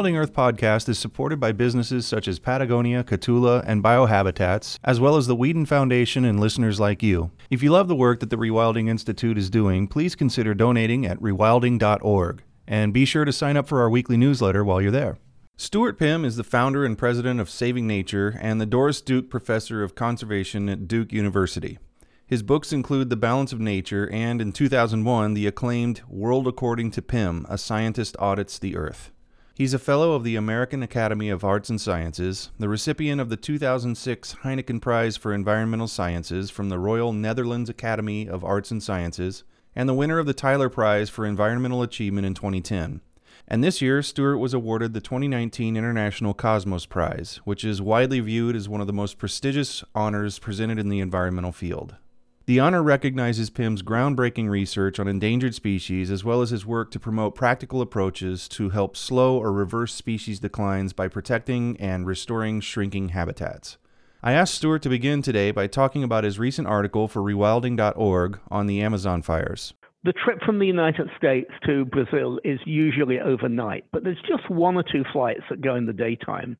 The Rewilding Earth podcast is supported by businesses such as Patagonia, Kahtoola, and Biohabitats, as well as the Weeden Foundation and listeners like you. If you love the work that the Rewilding Institute is doing, please consider donating at rewilding.org. And be sure to sign up for our weekly newsletter while you're there. Stuart Pimm is the founder and president of Saving Nature and the Doris Duke Professor of Conservation at Duke University. His books include The Balance of Nature and, in 2001, the acclaimed World According to Pimm A Scientist Audits the Earth. He's a fellow of the American Academy of Arts and Sciences, the recipient of the 2006 Heineken Prize for Environmental Sciences from the Royal Netherlands Academy of Arts and Sciences, and the winner of the Tyler Prize for Environmental Achievement in 2010. And this year, Stuart was awarded the 2019 International Cosmos Prize, which is widely viewed as one of the most prestigious honors presented in the environmental field. The honor recognizes Pimm's groundbreaking research on endangered species as well as his work to promote practical approaches to help slow or reverse species declines by protecting and restoring shrinking habitats. I asked Stuart to begin today by talking about his recent article for rewilding.org on the Amazon fires. The trip from the United States to Brazil is usually overnight, but there's just one or two flights that go in the daytime.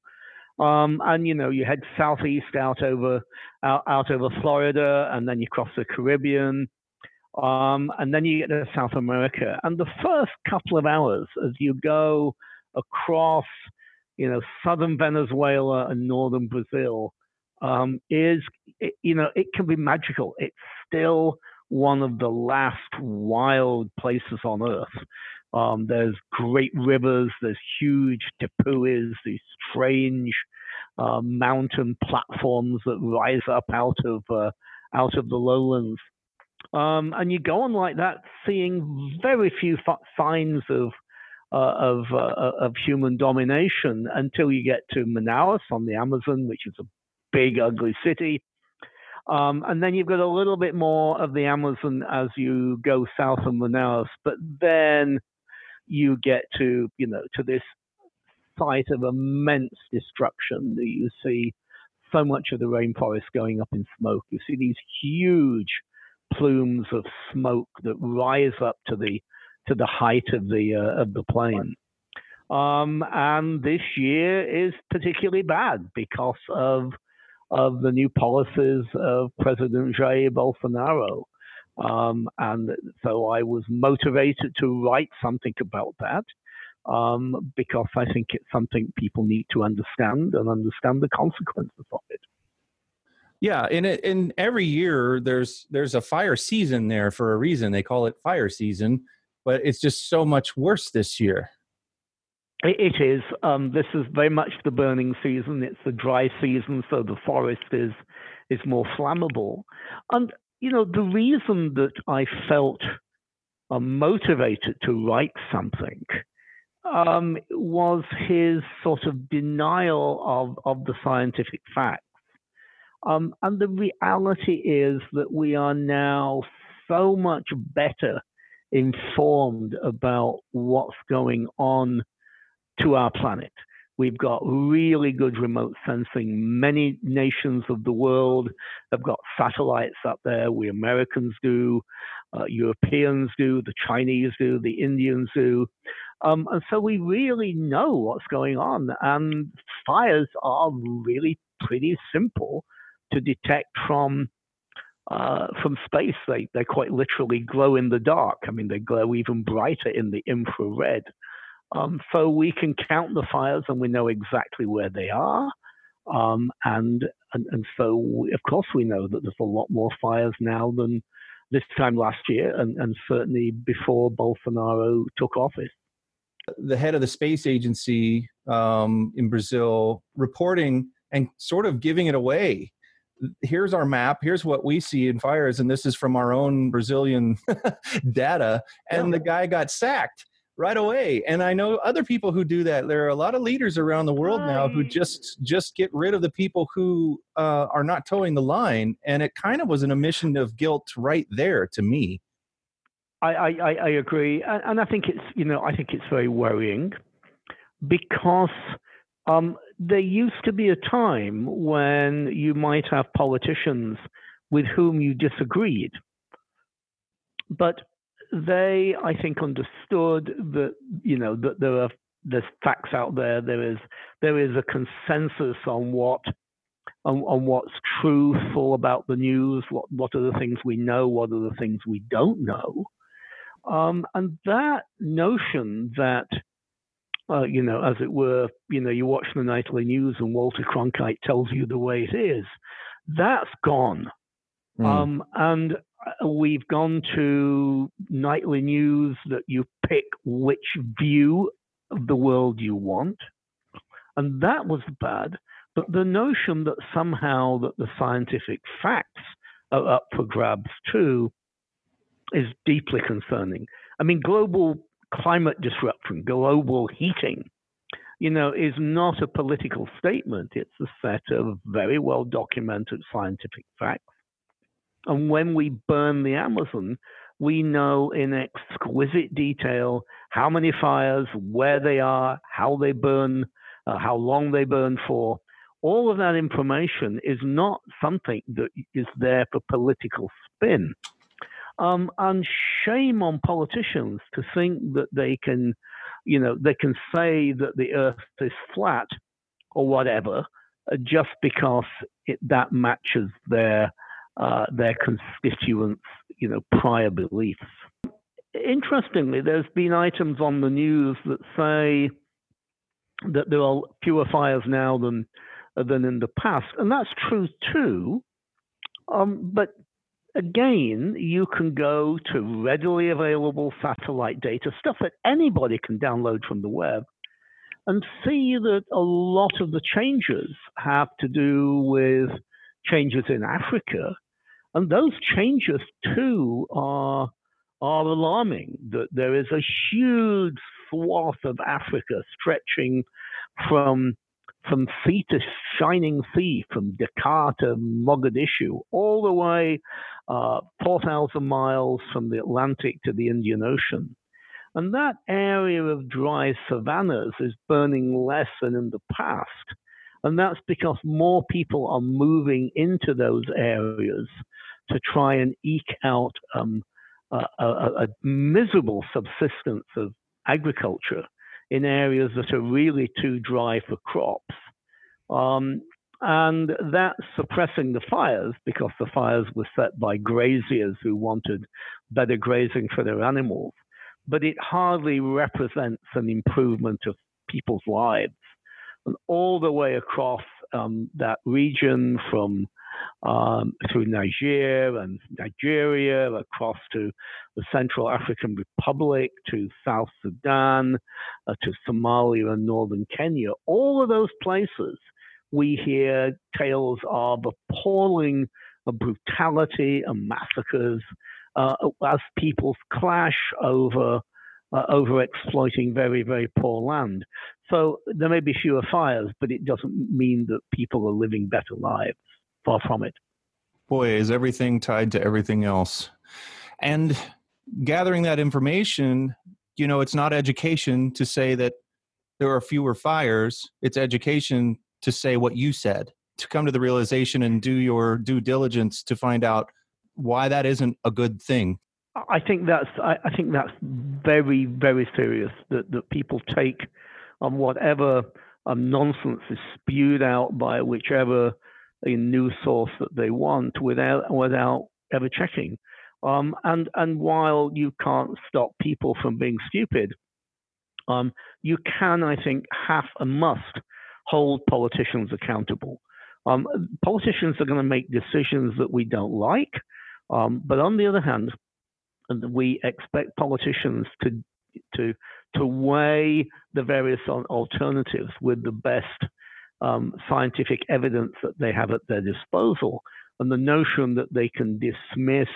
Um, and you know, you head southeast out over out, out over Florida, and then you cross the Caribbean, um, and then you get to South America. And the first couple of hours, as you go across, you know, southern Venezuela and northern Brazil, um, is it, you know, it can be magical. It's still one of the last wild places on earth. Um, there's great rivers, there's huge tepuis, these strange uh, mountain platforms that rise up out of uh, out of the lowlands. Um, and you go on like that, seeing very few f- signs of uh, of uh, of human domination until you get to Manaus on the Amazon, which is a big, ugly city. Um, and then you've got a little bit more of the Amazon as you go south of Manaus, but then you get to you know to this site of immense destruction that you see so much of the rainforest going up in smoke. You see these huge plumes of smoke that rise up to the to the height of the uh, of the plane. Um, and this year is particularly bad because of of the new policies of President Jair Bolsonaro. Um, and so I was motivated to write something about that um, because I think it's something people need to understand and understand the consequences of it. Yeah, and it, and every year there's there's a fire season there for a reason. They call it fire season, but it's just so much worse this year. It is. Um, this is very much the burning season. It's the dry season, so the forest is is more flammable. And you know, the reason that I felt uh, motivated to write something um, was his sort of denial of, of the scientific facts. Um, and the reality is that we are now so much better informed about what's going on to our planet. We've got really good remote sensing. Many nations of the world have got satellites up there. We Americans do, uh, Europeans do, the Chinese do, the Indians do. Um, and so we really know what's going on. And fires are really pretty simple to detect from uh, from space. They they quite literally glow in the dark. I mean, they glow even brighter in the infrared. Um, so we can count the fires and we know exactly where they are. Um, and, and, and so we, of course we know that there's a lot more fires now than this time last year, and, and certainly before Bolsonaro took office. The head of the space agency um, in Brazil reporting and sort of giving it away. Here's our map. Here's what we see in fires, and this is from our own Brazilian data. And yeah. the guy got sacked right away and i know other people who do that there are a lot of leaders around the world now who just just get rid of the people who uh, are not toeing the line and it kind of was an admission of guilt right there to me. I, I, I agree, and, and I think it's you know I think it's very worrying because um, there used to be a time when you might have politicians with whom you disagreed, but they I think understood that you know that there are there's facts out there. There is there is a consensus on what on, on what's truthful about the news. What what are the things we know? What are the things we don't know? Um, and that notion that uh, you know, as it were, you know, you watch the nightly news and Walter Cronkite tells you the way it is. That's gone. Mm. Um, and uh, we've gone to nightly news that you pick which view of the world you want. And that was bad. But the notion that somehow that the scientific facts are up for grabs too is deeply concerning. I mean, global climate disruption, global heating, you know, is not a political statement. It's a set of very well documented scientific facts. And when we burn the Amazon, we know in exquisite detail how many fires, where they are, how they burn, uh, how long they burn for. All of that information is not something that is there for political spin. Um, and shame on politicians to think that they can, you know, they can say that the earth is flat or whatever uh, just because it, that matches their uh, their constituents' you know prior beliefs. Interestingly, there's been items on the news that say that there are fewer fires now than than in the past, and that's true too. Um, but again, you can go to readily available satellite data, stuff that anybody can download from the web, and see that a lot of the changes have to do with changes in Africa and those changes too are are alarming. That there is a huge swath of Africa stretching from from sea to shining sea, from Dakar to Mogadishu, all the way uh, 4,000 miles from the Atlantic to the Indian Ocean. And that area of dry savannas is burning less than in the past. And that's because more people are moving into those areas to try and eke out um, a, a, a, miserable subsistence of agriculture in areas that are really too dry for crops. Um, and that's suppressing the fires because the fires were set by graziers who wanted better grazing for their animals. But it hardly represents an improvement of people's lives. And all the way across um, that region from um, through Niger and Nigeria, across to the Central African Republic, to South Sudan, uh, to Somalia and northern Kenya. All of those places, we hear tales of appalling uh, brutality and massacres uh, as peoples clash over. Uh, over exploiting very, very poor land. So there may be fewer fires, but it doesn't mean that people are living better lives far from it. Boy, is everything tied to everything else. And gathering that information, you know, it's not education to say that there are fewer fires, it's education to say what you said, to come to the realization and do your due diligence to find out why that isn't a good thing. I think that's I, I think that's very very serious that that people take on whatever um, nonsense is spewed out by whichever a new source that they want without without ever checking. Um, and and while you can't stop people from being stupid, um, you can, I think, have and must hold politicians accountable. Um, politicians are going to make decisions that we don't like, um, but on the other hand, we expect politicians to to to weigh the various alternatives with the best um, scientific evidence that they have at their disposal, and the notion that they can dismiss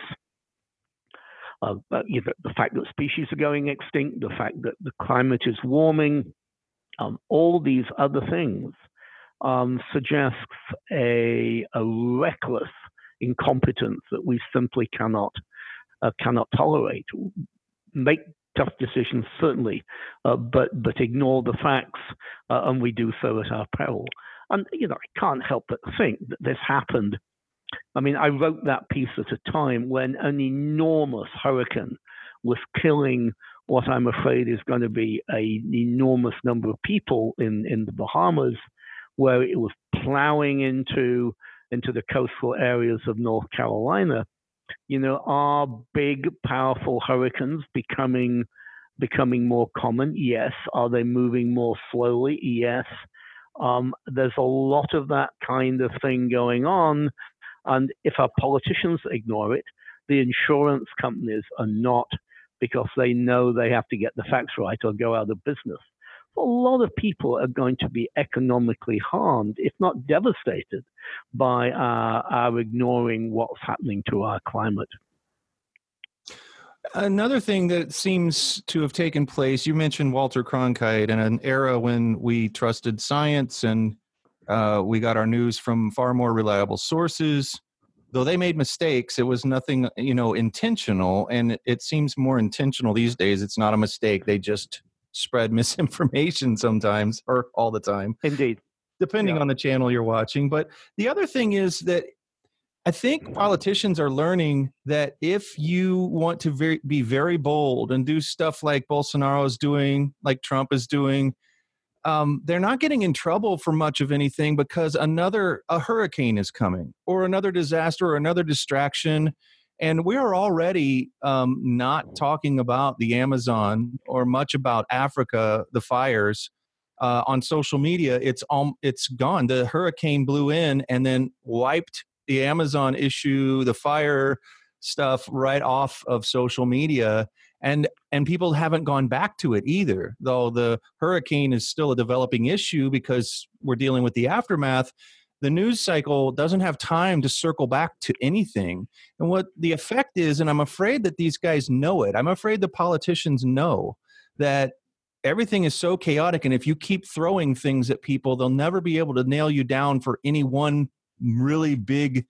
uh, you the fact that species are going extinct, the fact that the climate is warming, um, all these other things um, suggests a, a, reckless incompetence that we simply cannot uh, cannot tolerate. make tough decisions, certainly, uh, but but ignore the facts, uh, and we do so at our peril. And you know, I can't help but think that this happened. I mean, I wrote that piece at a time when an enormous hurricane was killing what I'm afraid is going to be an enormous number of people in, in the Bahamas, where it was plowing into into the coastal areas of North Carolina. You know, are big, powerful hurricanes becoming becoming more common? Yes. Are they moving more slowly? Yes. Um, there's a lot of that kind of thing going on, and if our politicians ignore it, the insurance companies are not because they know they have to get the facts right or go out of business. A lot of people are going to be economically harmed, if not devastated, by our, our ignoring what's happening to our climate. Another thing that seems to have taken place, you mentioned Walter Cronkite in an era when we trusted science and uh, we got our news from far more reliable sources though they made mistakes, it was nothing, you know, intentional. And it seems more intentional these days. It's not a mistake. They just spread misinformation sometimes or all the time. Indeed. Depending yeah. on the channel you're watching. But the other thing is that I think politicians are learning that if you want to very, be very bold and do stuff like Bolsonaro is doing, like Trump is doing, um, they're not getting in trouble for much of anything because another a hurricane is coming or another disaster or another distraction and we are already um, not talking about the amazon or much about africa the fires uh, on social media. It's um, it's gone. The hurricane blew in and then wiped the amazon issue the fire stuff right off of social media and and people haven't gone back to it either though the hurricane is still a developing issue because we're dealing with the aftermath the news cycle doesn't have time to circle back to anything. And what the effect is and i'm afraid that these guys know it i'm afraid the politicians know that everything is so chaotic and if you keep throwing things at people they'll never be able to nail you down for any one really big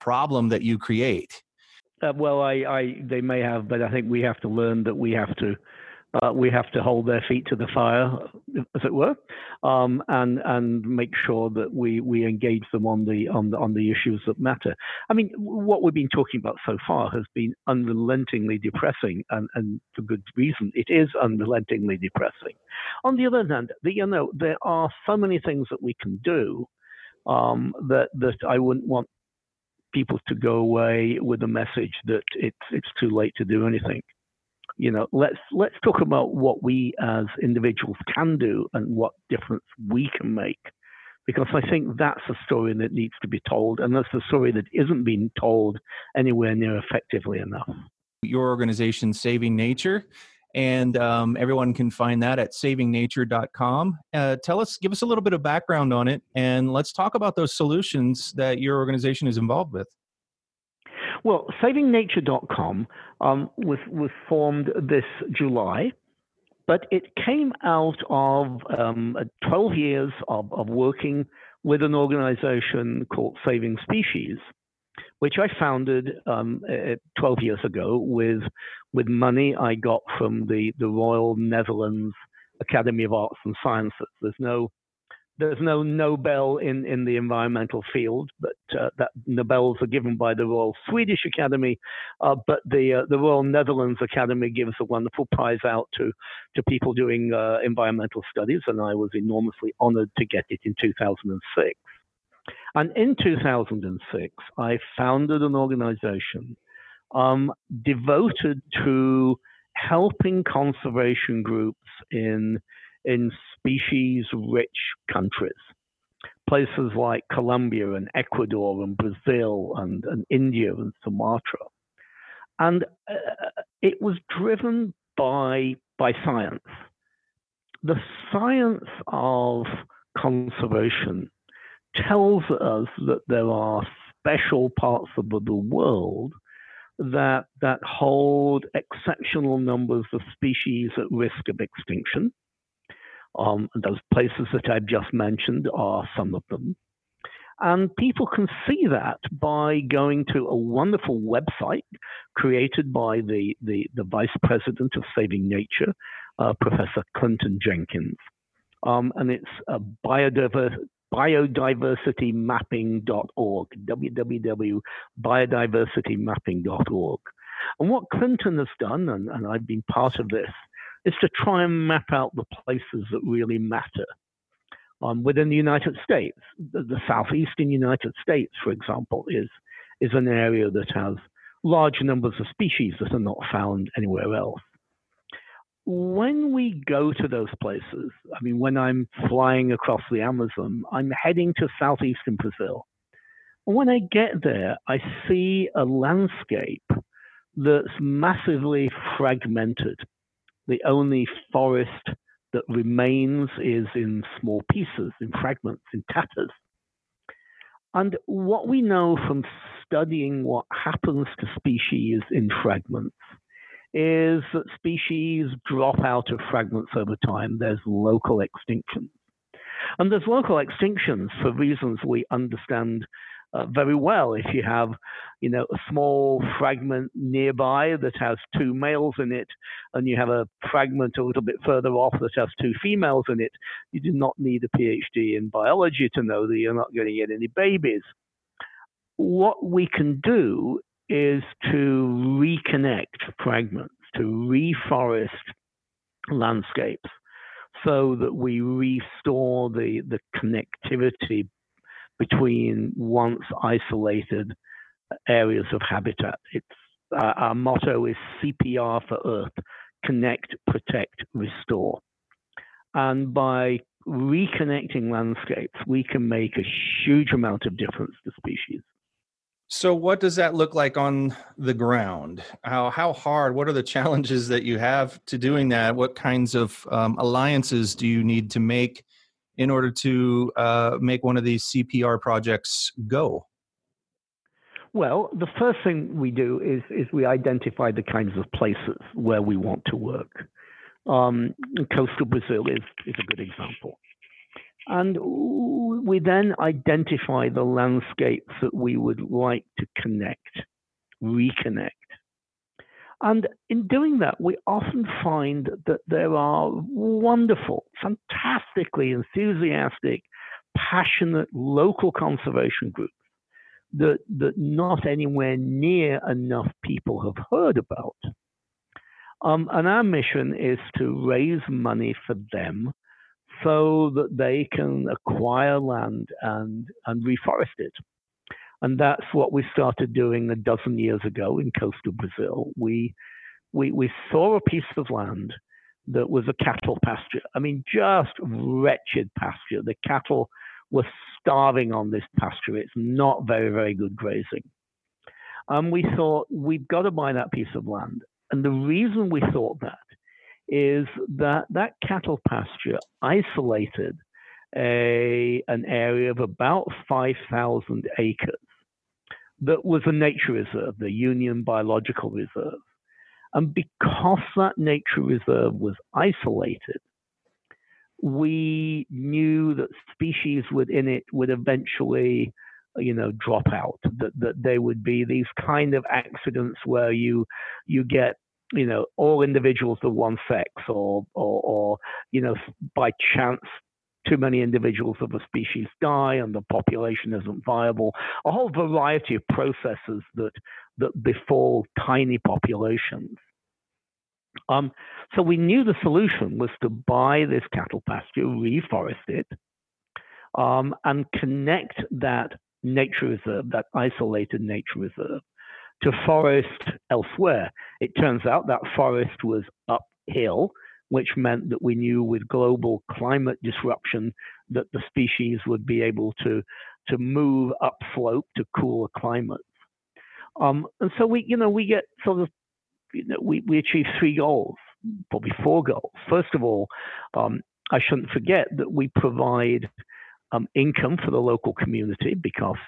problem that you create. Uh, well, I, I, they may have, but I think we have to learn that we have to, uh, we have to hold their feet to the fire, as it were, um, and and make sure that we we engage them on the on the on the issues that matter. I mean, what we've been talking about so far has been unrelentingly depressing, and and for good reason. It is unrelentingly depressing. On the other hand, the, you know, there are so many things that we can do um, that that I wouldn't want people to go away with a message that it's it's too late to do anything. You know, let's let's talk about what we as individuals can do and what difference we can make. Because I think that's a story that needs to be told, and that's a story that isn't being told anywhere near effectively enough. Your organization, Saving Nature, and um, everyone can find that at savingnature.com. Uh, tell us, give us a little bit of background on it, and let's talk about those solutions that your organization is involved with. Well, savingnature.com um, was was formed this July, but it came out of um, 12 years of, of working with an organization called Saving Species which I founded um, 12 years ago with with money I got from the, the Royal Netherlands Academy of Arts and Sciences. There's no there's no Nobel in, in the environmental field, but uh, that Nobels are given by the Royal Swedish Academy. Uh, but the uh, the Royal Netherlands Academy gives a wonderful prize out to to people doing uh, environmental studies, and I was enormously honoured to get it in 2006. And in 2006, I founded an organization um, devoted to helping conservation groups in, in species rich countries. Places like Colombia and Ecuador and Brazil and, and India and Sumatra. And uh, it was driven by, by science. The science of conservation tells us that there are special parts of the world that that hold exceptional numbers of species at risk of extinction. Um, those places that I've just mentioned are some of them. And people can see that by going to a wonderful website created by the, the, the Vice President of Saving Nature, uh, Professor Clinton Jenkins. Um, and it's uh, biodiver- biodiversitymapping.org, www.biodiversitymapping.org. And what Clinton has done, and, and I've been part of this, is to try and map out the places that really matter. Um, within the United States, the, the, southeastern United States, for example, is is an area that has large numbers of species that are not found anywhere else. When we go to those places, I mean, when I'm flying across the Amazon, I'm heading to southeastern Brazil. And when I get there, I see a landscape that's massively fragmented. The only forest that remains is in small pieces, in fragments, in tatters. And what we know from studying what happens to species in fragments is that species drop out of fragments over time. There's local extinctions. And there's local extinctions for reasons we understand uh, very well. If you have, you know, a small fragment nearby that has two males in it, and you have a fragment a little bit further off that has two females in it, you do not need a PhD in biology to know that you're not going to get any babies. What we can do is to reconnect fragments, to reforest landscapes so that we restore the, the connectivity between once isolated areas of habitat. It's, uh, our motto is CPR for Earth connect, protect, restore. And by reconnecting landscapes, we can make a huge amount of difference to species. So, what does that look like on the ground? How how hard? What are the challenges that you have to doing that? What kinds of um, alliances do you need to make in order to uh, make one of these CPR projects go? Well, the first thing we do is is we identify the kinds of places where we want to work. Um, coastal Brazil is is a good example, and we then identify the landscapes that we would like to connect, reconnect. And in doing that, we often find that there are wonderful, fantastically enthusiastic, passionate local conservation groups that, that not anywhere near enough people have heard about. Um, and our mission is to raise money for them so that they can acquire land and, and reforest it. And that's what we started doing a dozen years ago in coastal Brazil. We, we, we saw a piece of land that was a cattle pasture. I mean, just wretched pasture. The cattle were starving on this pasture. It's not very, very good grazing. And we thought, we've got to buy that piece of land. And the reason we thought that is that that cattle pasture isolated a, an area of about 5,000 acres that was a nature reserve, the Union Biological Reserve. And because that nature reserve was isolated, we knew that species within it would eventually, you know, drop out. That that there would be these kind of accidents where you you get you know all individuals of one sex or or, or you know by chance too many individuals of a species die and the population isn't viable, a whole variety of processes that, that befall tiny populations. Um, so we knew the solution was to buy this cattle pasture, reforest it, um, and connect that nature reserve, that isolated nature reserve, to forest elsewhere. It turns out that forest was uphill which meant that we knew with global climate disruption that the species would be able to, to move upslope to cooler climates. Um, and so we, you know, we get sort of, you know, we, we achieve three goals, probably four goals. First of all, um, I shouldn't forget that we provide um, income for the local community because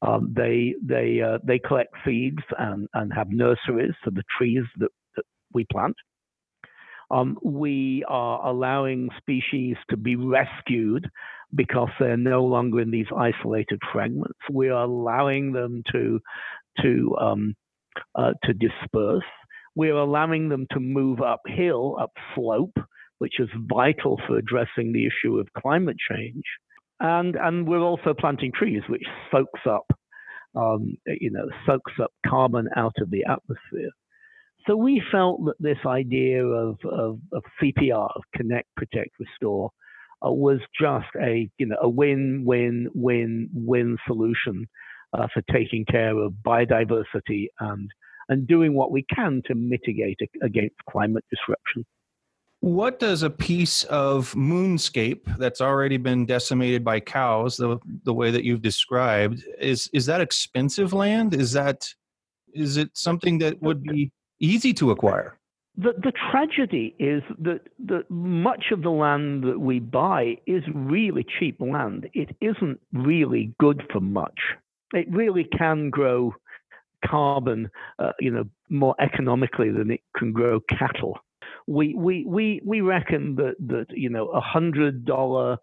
um, they they uh, they collect seeds and, and have nurseries for the trees that, that we plant. Um, we are allowing species to be rescued because they're no longer in these isolated fragments. We are allowing them to to um, uh, to disperse. We are allowing them to move uphill, upslope, which is vital for addressing the issue of climate change. And and we're also planting trees, which soaks up, um, you know, soaks up carbon out of the atmosphere. So we felt that this idea of, of, of CPR, of connect, protect, restore, uh, was just a you know a win-win-win-win solution uh, for taking care of biodiversity and and doing what we can to mitigate against climate disruption. What does a piece of moonscape that's already been decimated by cows, the the way that you've described, is is that expensive land? Is that is it something that would be easy to acquire? The, the tragedy is that, that much of the land that we buy is really cheap land. It isn't really good for much. It really can grow carbon, uh, you know, more economically than it can grow cattle. We we we we reckon that that you know a hundred dollar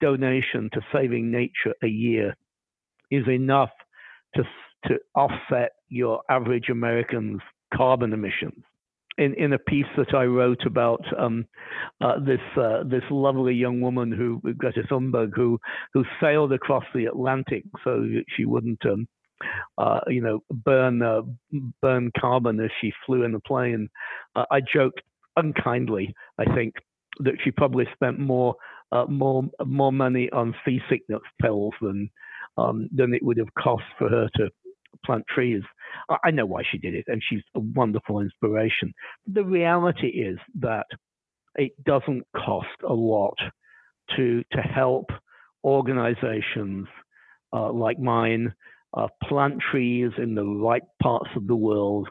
donation to saving nature a year is enough to to offset your average American's carbon emissions in, in a piece that I wrote about um, uh, this uh, this lovely young woman who Greta Thunberg who who sailed across the Atlantic so that she wouldn't um, uh, you know burn uh, burn carbon as she flew in the plane. Uh, I joked unkindly, I think, that she probably spent more uh, more more money on seasickness pills than um, than it would have cost for her to plant trees. I know why she did it, and she's a wonderful inspiration. The reality is that it doesn't cost a lot to to help organizations uh, like mine uh, plant trees in the right parts of the world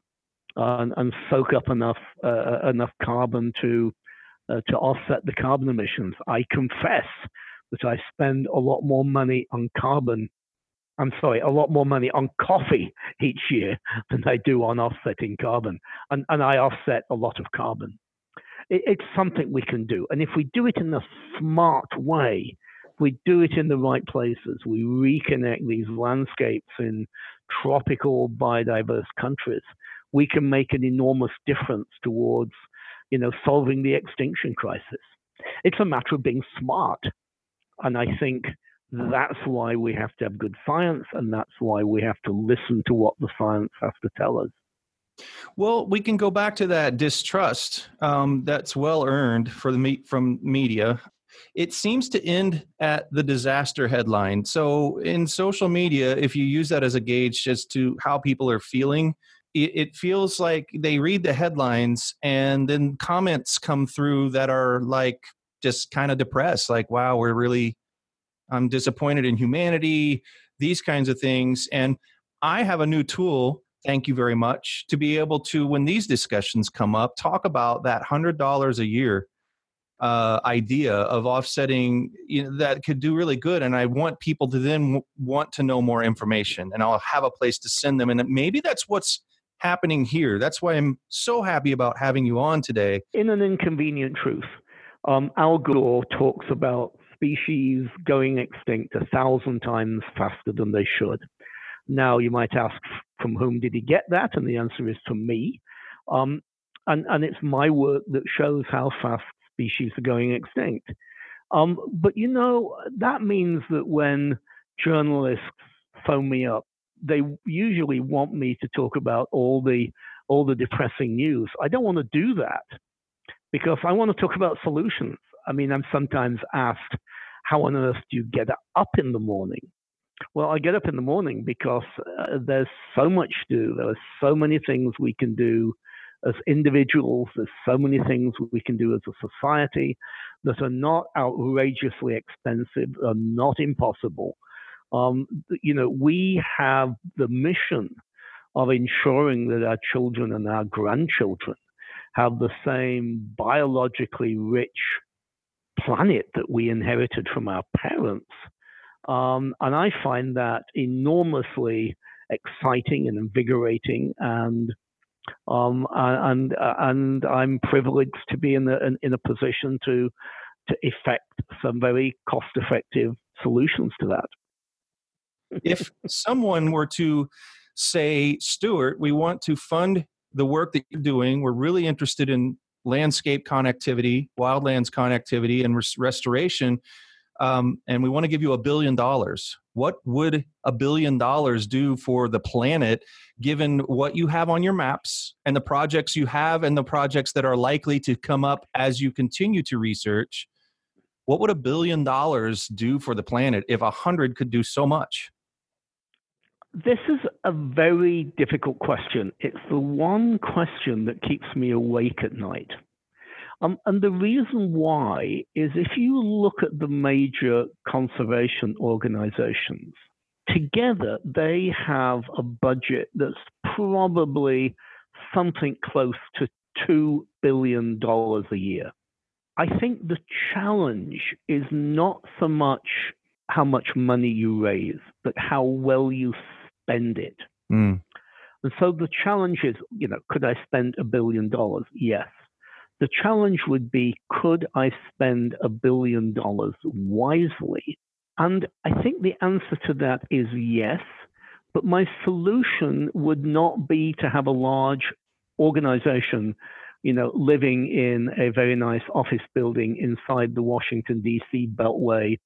uh, and, and, soak up enough uh, enough carbon to uh, to offset the carbon emissions. I confess that I spend a lot more money on carbon I'm sorry, a lot more money on coffee each year than they do on offsetting carbon. And, and I offset a lot of carbon. It, it's something we can do. And if we do it in a smart way, we do it in the right places, we reconnect these landscapes in tropical biodiverse countries, we can make an enormous difference towards, you know, solving the extinction crisis. It's a matter of being smart. And I think that's why we have to have good science, and that's why we have to listen to what the science has to tell us. Well, we can go back to that distrust um, that's well earned for the meet from media. It seems to end at the disaster headline. So, in social media, if you use that as a gauge as to how people are feeling, it feels like they read the headlines and then comments come through that are like just kind of depressed, like, wow, we're really I'm disappointed in humanity, these kinds of things. And I have a new tool, thank you very much, to be able to, when these discussions come up, talk about that $100 a year uh, idea of offsetting you know, that could do really good. And I want people to then w- want to know more information, and I'll have a place to send them. And maybe that's what's happening here. That's why I'm so happy about having you on today. In an inconvenient truth, um, Al Gore talks about species going extinct a thousand times faster than they should. Now, you might ask, from whom did he get that? And the answer is from me. Um, and, and it's my work that shows how fast species are going extinct. Um, but you know, that means that when journalists phone me up, they usually want me to talk about all the all the depressing news. I don't want to do that because I want to talk about solutions. I mean, I'm sometimes asked, how on earth do you get up in the morning? Well, I get up in the morning because uh, there's so much to do. There are so many things we can do as individuals. There's so many things we can do as a society that are not outrageously expensive, are not impossible. Um, you know, we have the mission of ensuring that our children and our grandchildren have the same biologically rich planet that we inherited from our parents. Um, and I find that enormously exciting and invigorating. And Um, and and I'm privileged to be in a in a position to to effect some very cost effective solutions to that. if someone were to say, Stuart, we want to fund the work that you're doing, we're really interested in landscape connectivity, wildlands connectivity, and res- restoration. Um, and we want to give you a billion dollars. What would a billion dollars do for the planet, given what you have on your maps and the projects you have and the projects that are likely to come up as you continue to research? What would a billion dollars do for the planet if a hundred could do so much? This is a very difficult question. It's the one question that keeps me awake at night. Um, and the reason why is if you look at the major conservation organizations, together they have a budget that's probably something close to $2 billion a year. I think the challenge is not so much how much money you raise, but how well you spend it. Mm. And so the challenge is, you know, could I spend a billion dollars? Yes. The challenge would be, could I spend a billion dollars wisely? And I think the answer to that is yes. But my solution would not be to have a large organization, you know, living in a very nice office building inside the Washington, D.C. beltway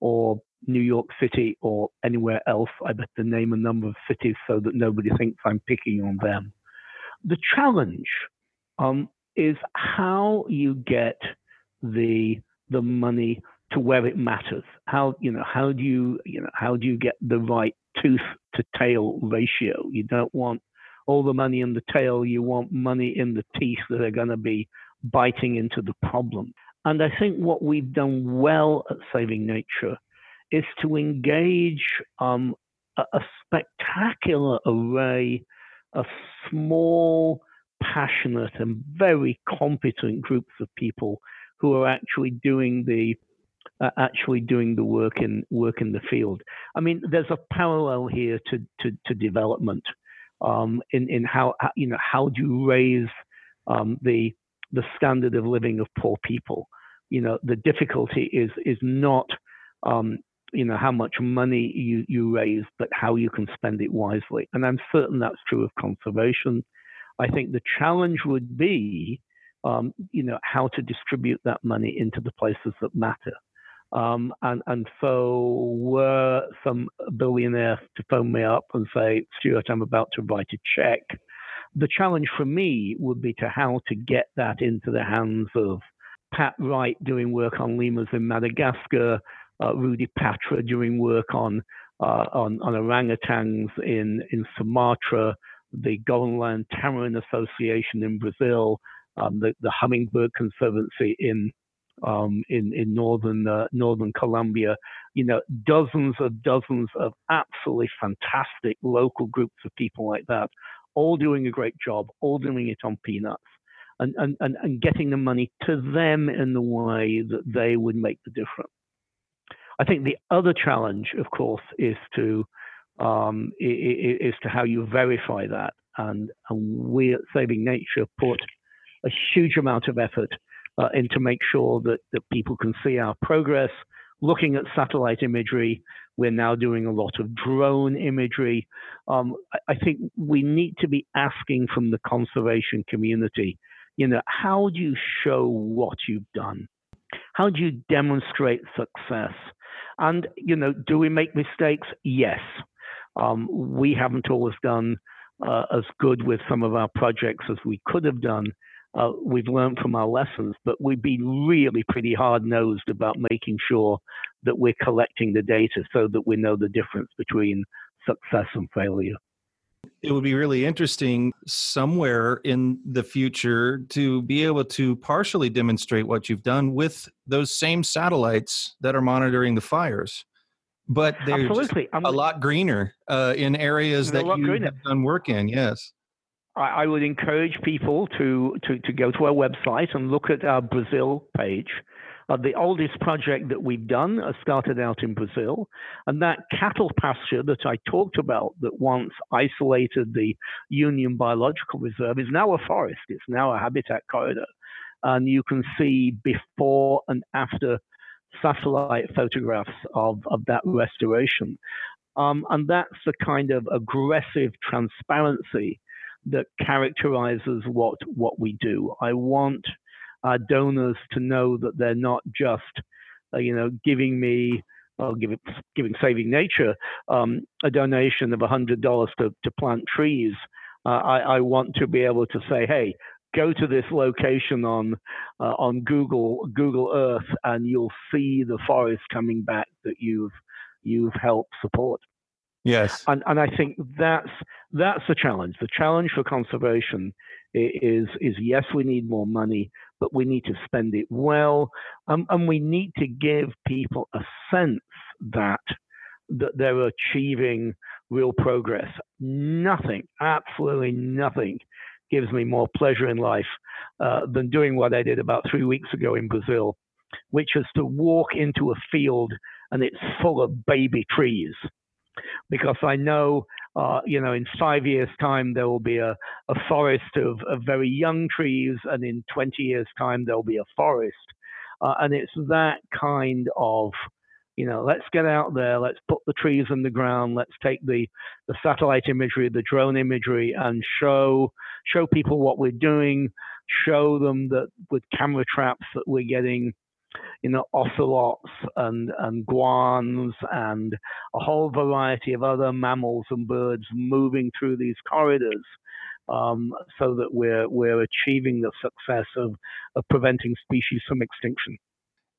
or New York City or anywhere else. I better name a number of cities so that nobody thinks I'm picking on them. The challenge um, is how you get the the money to where it matters. How you know how do you you know how do you get the right tooth to tail ratio? You don't want all the money in the tail. You want money in the teeth that are going to be biting into the problem. And I think what we've done well at Saving Nature is to engage um, a, a spectacular array of small, passionate, and very competent groups of people who are actually doing the uh, actually doing the work in work in the field. I mean, there's a parallel here to to, to development um, in in how you know how do you raise um, the the standard of living of poor people. You know, the difficulty is is not um, you know how much money you, you raise, but how you can spend it wisely. And I'm certain that's true of conservation. I think the challenge would be, um, you know, how to distribute that money into the places that matter. Um, and and so were some billionaire to phone me up and say, Stuart, I'm about to write a check. The challenge for me would be to how to get that into the hands of Pat Wright doing work on lemurs in Madagascar, uh, Rudi Putra doing work on, uh, on, on orangutans in, in Sumatra, the Golden Lion Tamarin Association in Brazil, um, the, the Hummingbird Conservancy in um, in in northern uh, northern Colombia. You know, dozens of dozens of absolutely fantastic local groups of people like that, all doing a great job, all doing it on peanuts, and and, and getting the money to them in the way that they would make the difference. I think the other challenge, of course, is to um, is to how you verify that. And, and we at Saving Nature put a huge amount of effort uh, into make sure that, that people can see our progress. Looking at satellite imagery, we're now doing a lot of drone imagery. Um, I, I think we need to be asking from the conservation community, you know, how do you show what you've done? How do you demonstrate success? And, you know, do we make mistakes? Yes. Um, we haven't always done uh, as good with some of our projects as we could have done. Uh, we've learned from our lessons, but we've been really pretty hard nosed about making sure that we're collecting the data so that we know the difference between success and failure it would be really interesting somewhere in the future to be able to partially demonstrate what you've done with those same satellites that are monitoring the fires. But they're a lot greener uh, in areas that you greener. have done work in yes. I, would encourage people to, to, to go to our website and look at our Brazil page Uh, the oldest project that we've done uh, started out in Brazil, and that cattle pasture that I talked about that once isolated the Union Biological Reserve is now a forest. It's now a habitat corridor. And you can see before and after satellite photographs of, of that restoration. Um, and that's the kind of aggressive transparency that characterizes what, what we do. I want our donors to know that they're not just, uh, you know, giving me or giving, giving Saving Nature um, a donation of $100 to, to plant trees. Uh, I, I, want to be able to say, hey, go to this location on uh, on Google Google Earth, and you'll see the forest coming back that you've you've helped support. Yes, and and I think that's that's the challenge. The challenge for conservation is is yes, we need more money, but we need to spend it well, um, and we need to give people a sense that that they're achieving real progress. Nothing, absolutely nothing, gives me more pleasure in life uh, than doing what I did about three weeks ago in Brazil, which was to walk into a field and it's full of baby trees because I know, uh, you know, in five years' time there will be a, a forest of, of, very young trees, and in 20 years' time there'll be a forest. Uh, and it's that kind of, you know, let's get out there, let's put the trees in the ground, let's take the, the satellite imagery, the drone imagery, and show show people what we're doing, show them that with camera traps that we're getting you know, ocelots and, and guans and a whole variety of other mammals and birds moving through these corridors. Um, so that we're we're achieving the success of, of preventing species from extinction.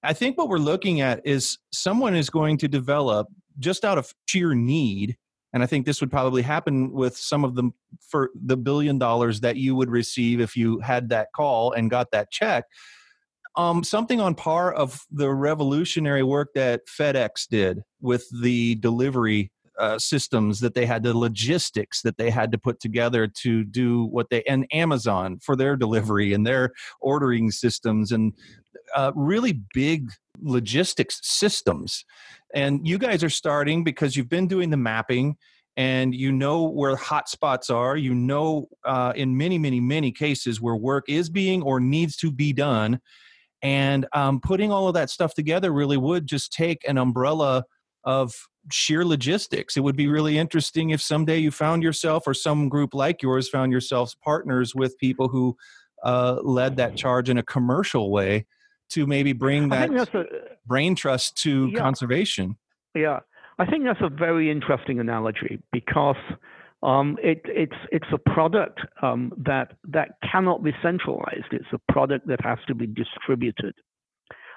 I think what we're looking at is someone is going to develop just out of sheer need, and I think this would probably happen with some of the for the billion dollars that you would receive if you had that call and got that check um, something on par of the revolutionary work that FedEx did with the delivery uh, systems that they had, the logistics that they had to put together to do what they, and Amazon for their delivery and their ordering systems and uh, really big logistics systems. And you guys are starting because you've been doing the mapping and you know where hotspots are. You know, uh, in many, many, many cases where work is being or needs to be done and um, putting all of that stuff together really would just take an umbrella of sheer logistics. It would be really interesting if someday you found yourself or some group like yours found yourselves partners with people who uh, led that charge in a commercial way to maybe bring that a, brain trust to yeah, conservation. Yeah, I think that's a very interesting analogy because um, it, it's it's a product um, that that cannot be centralized. It's a product that has to be distributed.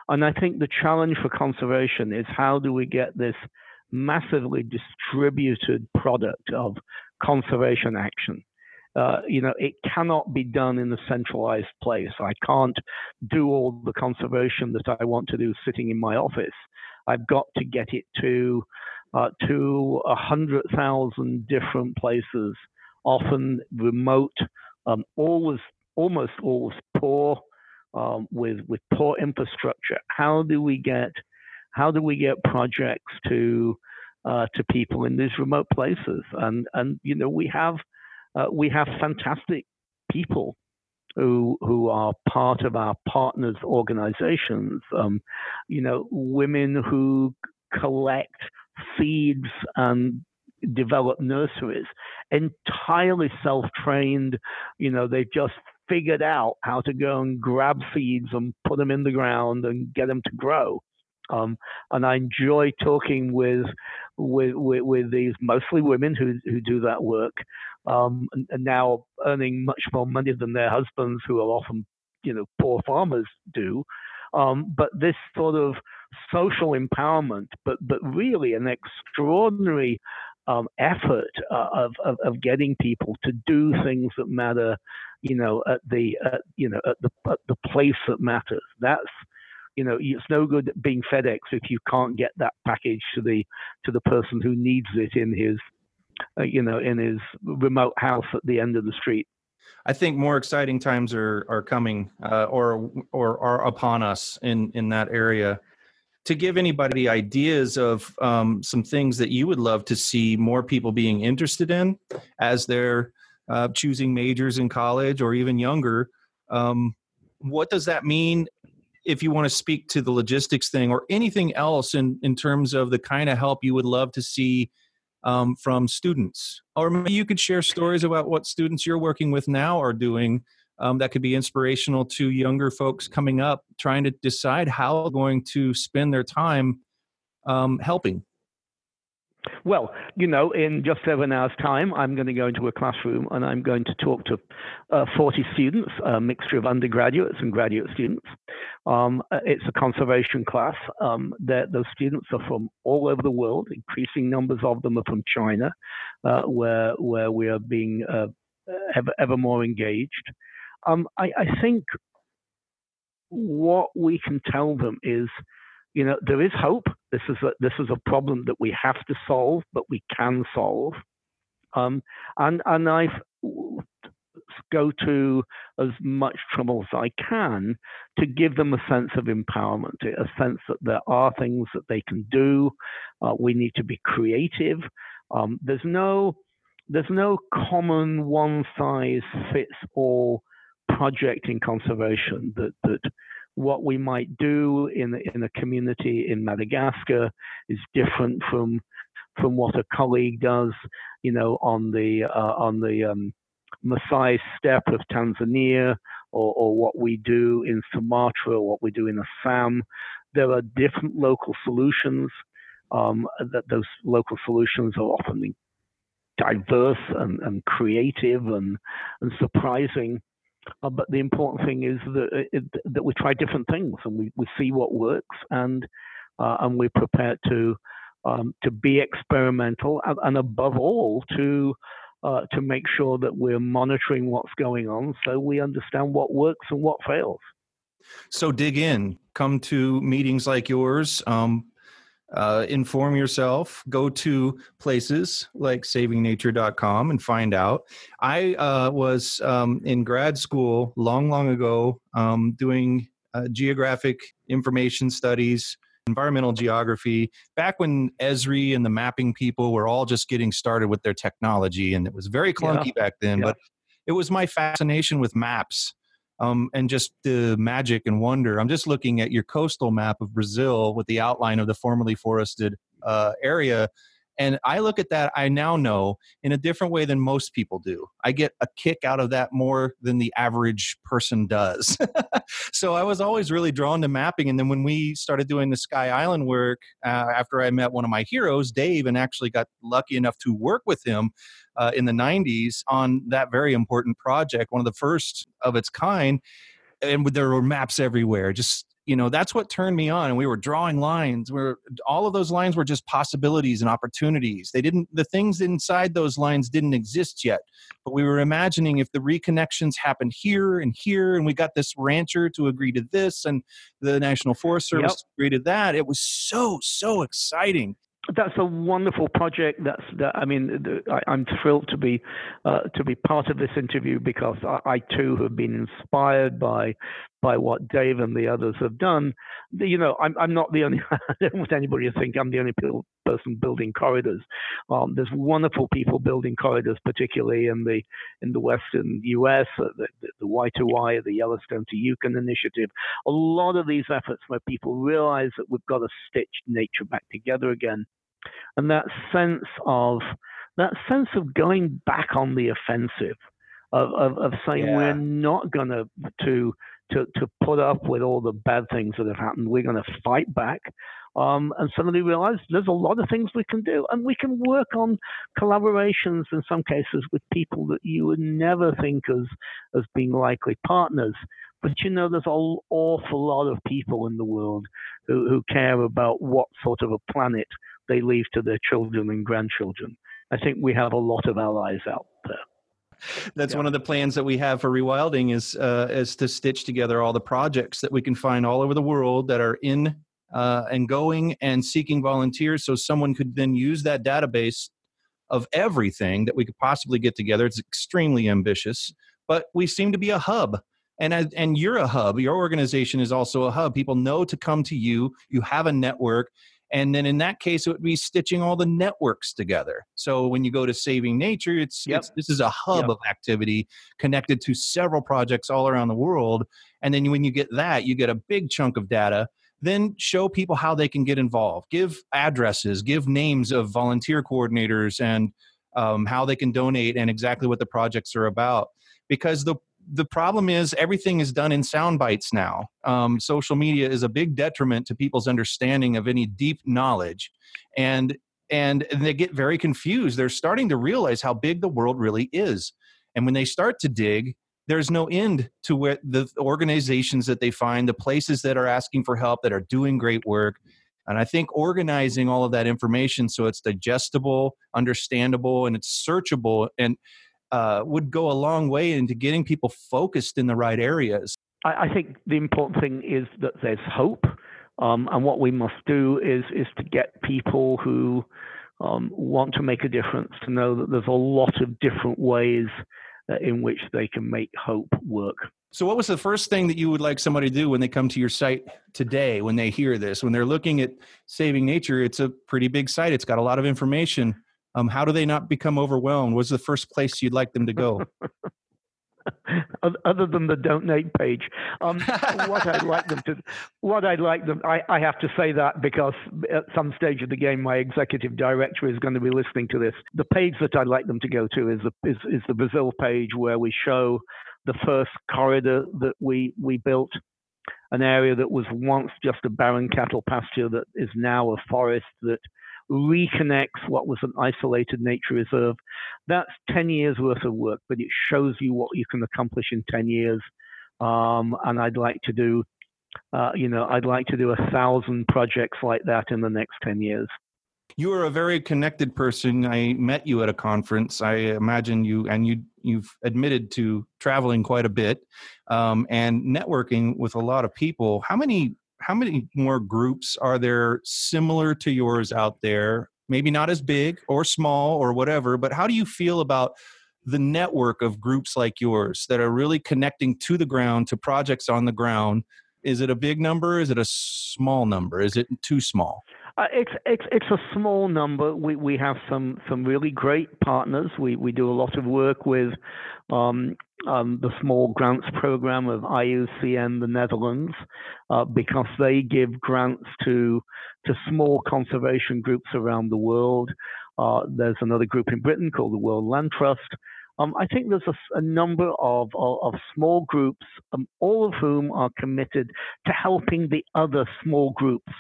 And I think the challenge for conservation is how do we get this massively distributed product of conservation action? Uh, you know, it cannot be done in a centralized place. I can't do all the conservation that I want to do sitting in my office. I've got to get it to uh, to 100,000 different places, often remote, um, always, almost always poor, um, with, with poor infrastructure. How do we get, how do we get projects to, uh, to people in these remote places? And, and you know, we have, uh, we have fantastic people who who are part of our partners organizations um, you know women who collect seeds and develop nurseries entirely self-trained you know they've just figured out how to go and grab seeds and put them in the ground and get them to grow um, and I enjoy talking with, with with, with these mostly women who who do that work, um, and, and, now earning much more money than their husbands, who are often you know poor farmers do. Um, but this sort of social empowerment, but but really an extraordinary um, effort uh, of, of, of getting people to do things that matter, you know, at the at, you know at the at the place that matters. That's you know it's no good being FedEx if you can't get that package to the to the person who needs it in his uh, you know in his remote house at the end of the street. I think more exciting times are are coming uh, or or are upon us in in that area. To give anybody ideas of um, some things that you would love to see more people being interested in as they're uh, choosing majors in college or even younger, um, what does that mean if you want to speak to the logistics thing or anything else in, in terms of the kind of help you would love to see um, from students? Or maybe you could share stories about what students you're working with now are doing um, that could be inspirational to younger folks coming up trying to decide how they're going to spend their time um, helping. Well, you know, in just seven hours' time, I'm going to go into a classroom and I'm going to talk to uh, 40 students, a mixture of undergraduates and graduate students. Um, uh, it's a conservation class. Um, those students are from all over the world. Increasing numbers of them are from China, uh, where where we are being uh, ever, ever more engaged. Um, I, I think what we can tell them is you know, there is hope. This is a, this is a problem that we have to solve, but we can solve. Um, and and I go to as much trouble as I can to give them a sense of empowerment, a sense that there are things that they can do. Uh, we need to be creative. Um, there's no there's no common one size fits all project in conservation that that what we might do in in a community in Madagascar is different from from what a colleague does, you know, on the uh, on the um, Maasai steppe of Tanzania, or, or what we do in Sumatra, or what we do in Assam. There are different local solutions. Um, that those local solutions are often diverse and, and creative and, and surprising. Uh, but the important thing is that uh, it, that we try different things and we, we see what works and uh, and we're prepared to um, to be experimental and, and above all to uh, to make sure that we're monitoring what's going on so we understand what works and what fails. So dig in, come to meetings like yours. Um, uh, inform yourself go to places like savingnature.com and find out i uh, was um, in grad school long long ago um, doing uh, geographic information studies environmental geography back when esri and the mapping people were all just getting started with their technology and it was very clunky yeah. back then yeah. but it was my fascination with maps um, and just the magic and wonder. I'm just looking at your coastal map of Brazil with the outline of the formerly forested uh, area. And I look at that, I now know in a different way than most people do. I get a kick out of that more than the average person does. so I was always really drawn to mapping. And then when we started doing the Sky Island work, uh, after I met one of my heroes, Dave, and actually got lucky enough to work with him, uh, in the 90s on that very important project, one of the first of its kind. And there were maps everywhere. Just you know, that's what turned me on. And we were drawing lines. Where all of those lines were just possibilities and opportunities. They didn't. The things inside those lines didn't exist yet. But we were imagining if the reconnections happened here and here, and we got this rancher to agree to this, and the National Forest Service yep. agreed to that. It was so so exciting that's a wonderful project. That's that. I mean, I, am thrilled to be uh, to be part of this interview because I, I, too have been inspired by by what Dave and the others have done. You know, I'm I'm not the only. I don't want anybody to think I'm the only person building corridors. Um, there's wonderful people building corridors, particularly in the in the western U.S. Uh, the, the, the Y2Y, the Yellowstone to Yukon initiative. A lot of these efforts where people realize that we've got to stitch nature back together again and that sense of that sense of going back on the offensive, of of, of saying yeah. we're not going to to to put up with all the bad things that have happened. We're going to fight back. Um, and suddenly realize there's a lot of things we can do, and we can work on collaborations in some cases with people that you would never think as as being likely partners. But you know, there's an awful lot of people in the world who, who care about what sort of a planet they leave to their children and grandchildren. I think we have a lot of allies out there. That's yeah. one of the plans that we have for rewilding is uh, is to stitch together all the projects that we can find all over the world that are in uh, and going and seeking volunteers, so someone could then use that database of everything that we could possibly get together. It's extremely ambitious, but we seem to be a hub. And and you're a hub. Your organization is also a hub. People know to come to you. You have a network. And then in that case, it would be stitching all the networks together. So when you go to Saving Nature, it's, yep. it's this is a hub yep. of activity connected to several projects all around the world. And then when you get that, you get a big chunk of data then show people how they can get involved give addresses give names of volunteer coordinators and um, how they can donate and exactly what the projects are about because the the problem is everything is done in sound bites now. Um, social media is a big detriment to people's understanding of any deep knowledge. And and they get very confused. They're starting to realize how big the world really is. And when they start to dig there's no end to where the organizations that they find, the places that are asking for help, that are doing great work. And I think organizing all of that information so it's digestible, understandable, and it's searchable and uh, would go a long way into getting people focused in the right areas. I, I think the important thing is that there's hope. Um, and what we must do is is to get people who um, want to make a difference to know that there's a lot of different ways uh, in which they can make hope work. So, what was the first thing that you would like somebody to do when they come to your site today, when they hear this? When they're looking at Saving Nature, it's a pretty big site, it's got a lot of information. Um, how do they not become overwhelmed? What's the first place you'd like them to go? other than the donate page. Um, what I'd like them to, what I'd like them, I, I, have to say that because at some stage of the game, my executive director is going to be listening to this. The page that I'd like them to go to is the, is, is the Brazil page where we show the first corridor that we, we built, an area that was once just a barren cattle pasture that is now a forest that reconnects what was an isolated nature reserve. That's 10 years worth of work, but it shows you what you can accomplish in 10 years. Um, and I'd like to do, uh, you know, I'd like to do a thousand projects like that in the next 10 years. You are a very connected person. I met you at a conference. I imagine you, and you, you've admitted to traveling quite a bit um, and networking with a lot of people. How many how many more groups are there similar to yours out there? Maybe not as big or small or whatever, but how do you feel about the network of groups like yours that are really connecting to the ground, to projects on the ground? Is it a big number? Is it a small number? Is it too small? Uh, it's it's it's a small number. We we have some some really great partners. We we do a lot of work with um, um, the small grants program of IUCN the Netherlands uh, because they give grants to to small conservation groups around the world. Uh, there's another group in Britain called the World Land Trust. Um, I think there's a, a number of, of, of, small groups, um, all of whom are committed to helping the other small groups,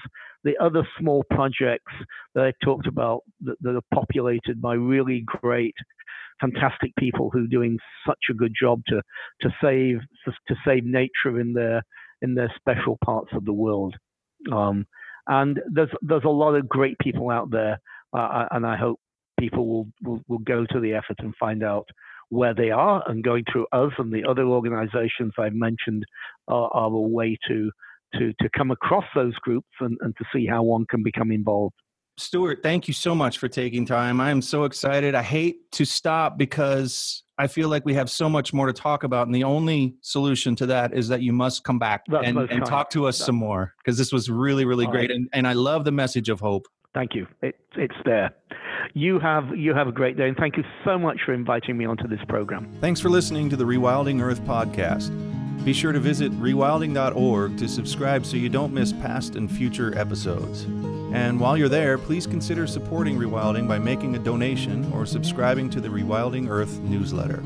the other small projects that I talked about that, that are populated by really great fantastic people who are doing such a good job to to save to save nature in their in their special parts of the world. Um, and there's there's a lot of great people out there, uh, and I hope people will, will will go to the effort and find out where they are, and going through us and the other organisations I've mentioned are, are a way to to to come across those groups and, and to see how one can become involved. Stuart, thank you so much for taking time. I am so excited. I hate to stop because I feel like we have so much more to talk about. And the only solution to that is that you must come back and, and talk to us some more because this was really, really great. Right. And, and I love the message of hope. Thank you. It, it's there. You have you have a great day, and thank you so much for inviting me onto this program. Thanks for listening to the Rewilding Earth podcast. Be sure to visit rewilding.org to subscribe so you don't miss past and future episodes. And while you're there, please consider supporting Rewilding by making a donation or subscribing to the Rewilding Earth newsletter.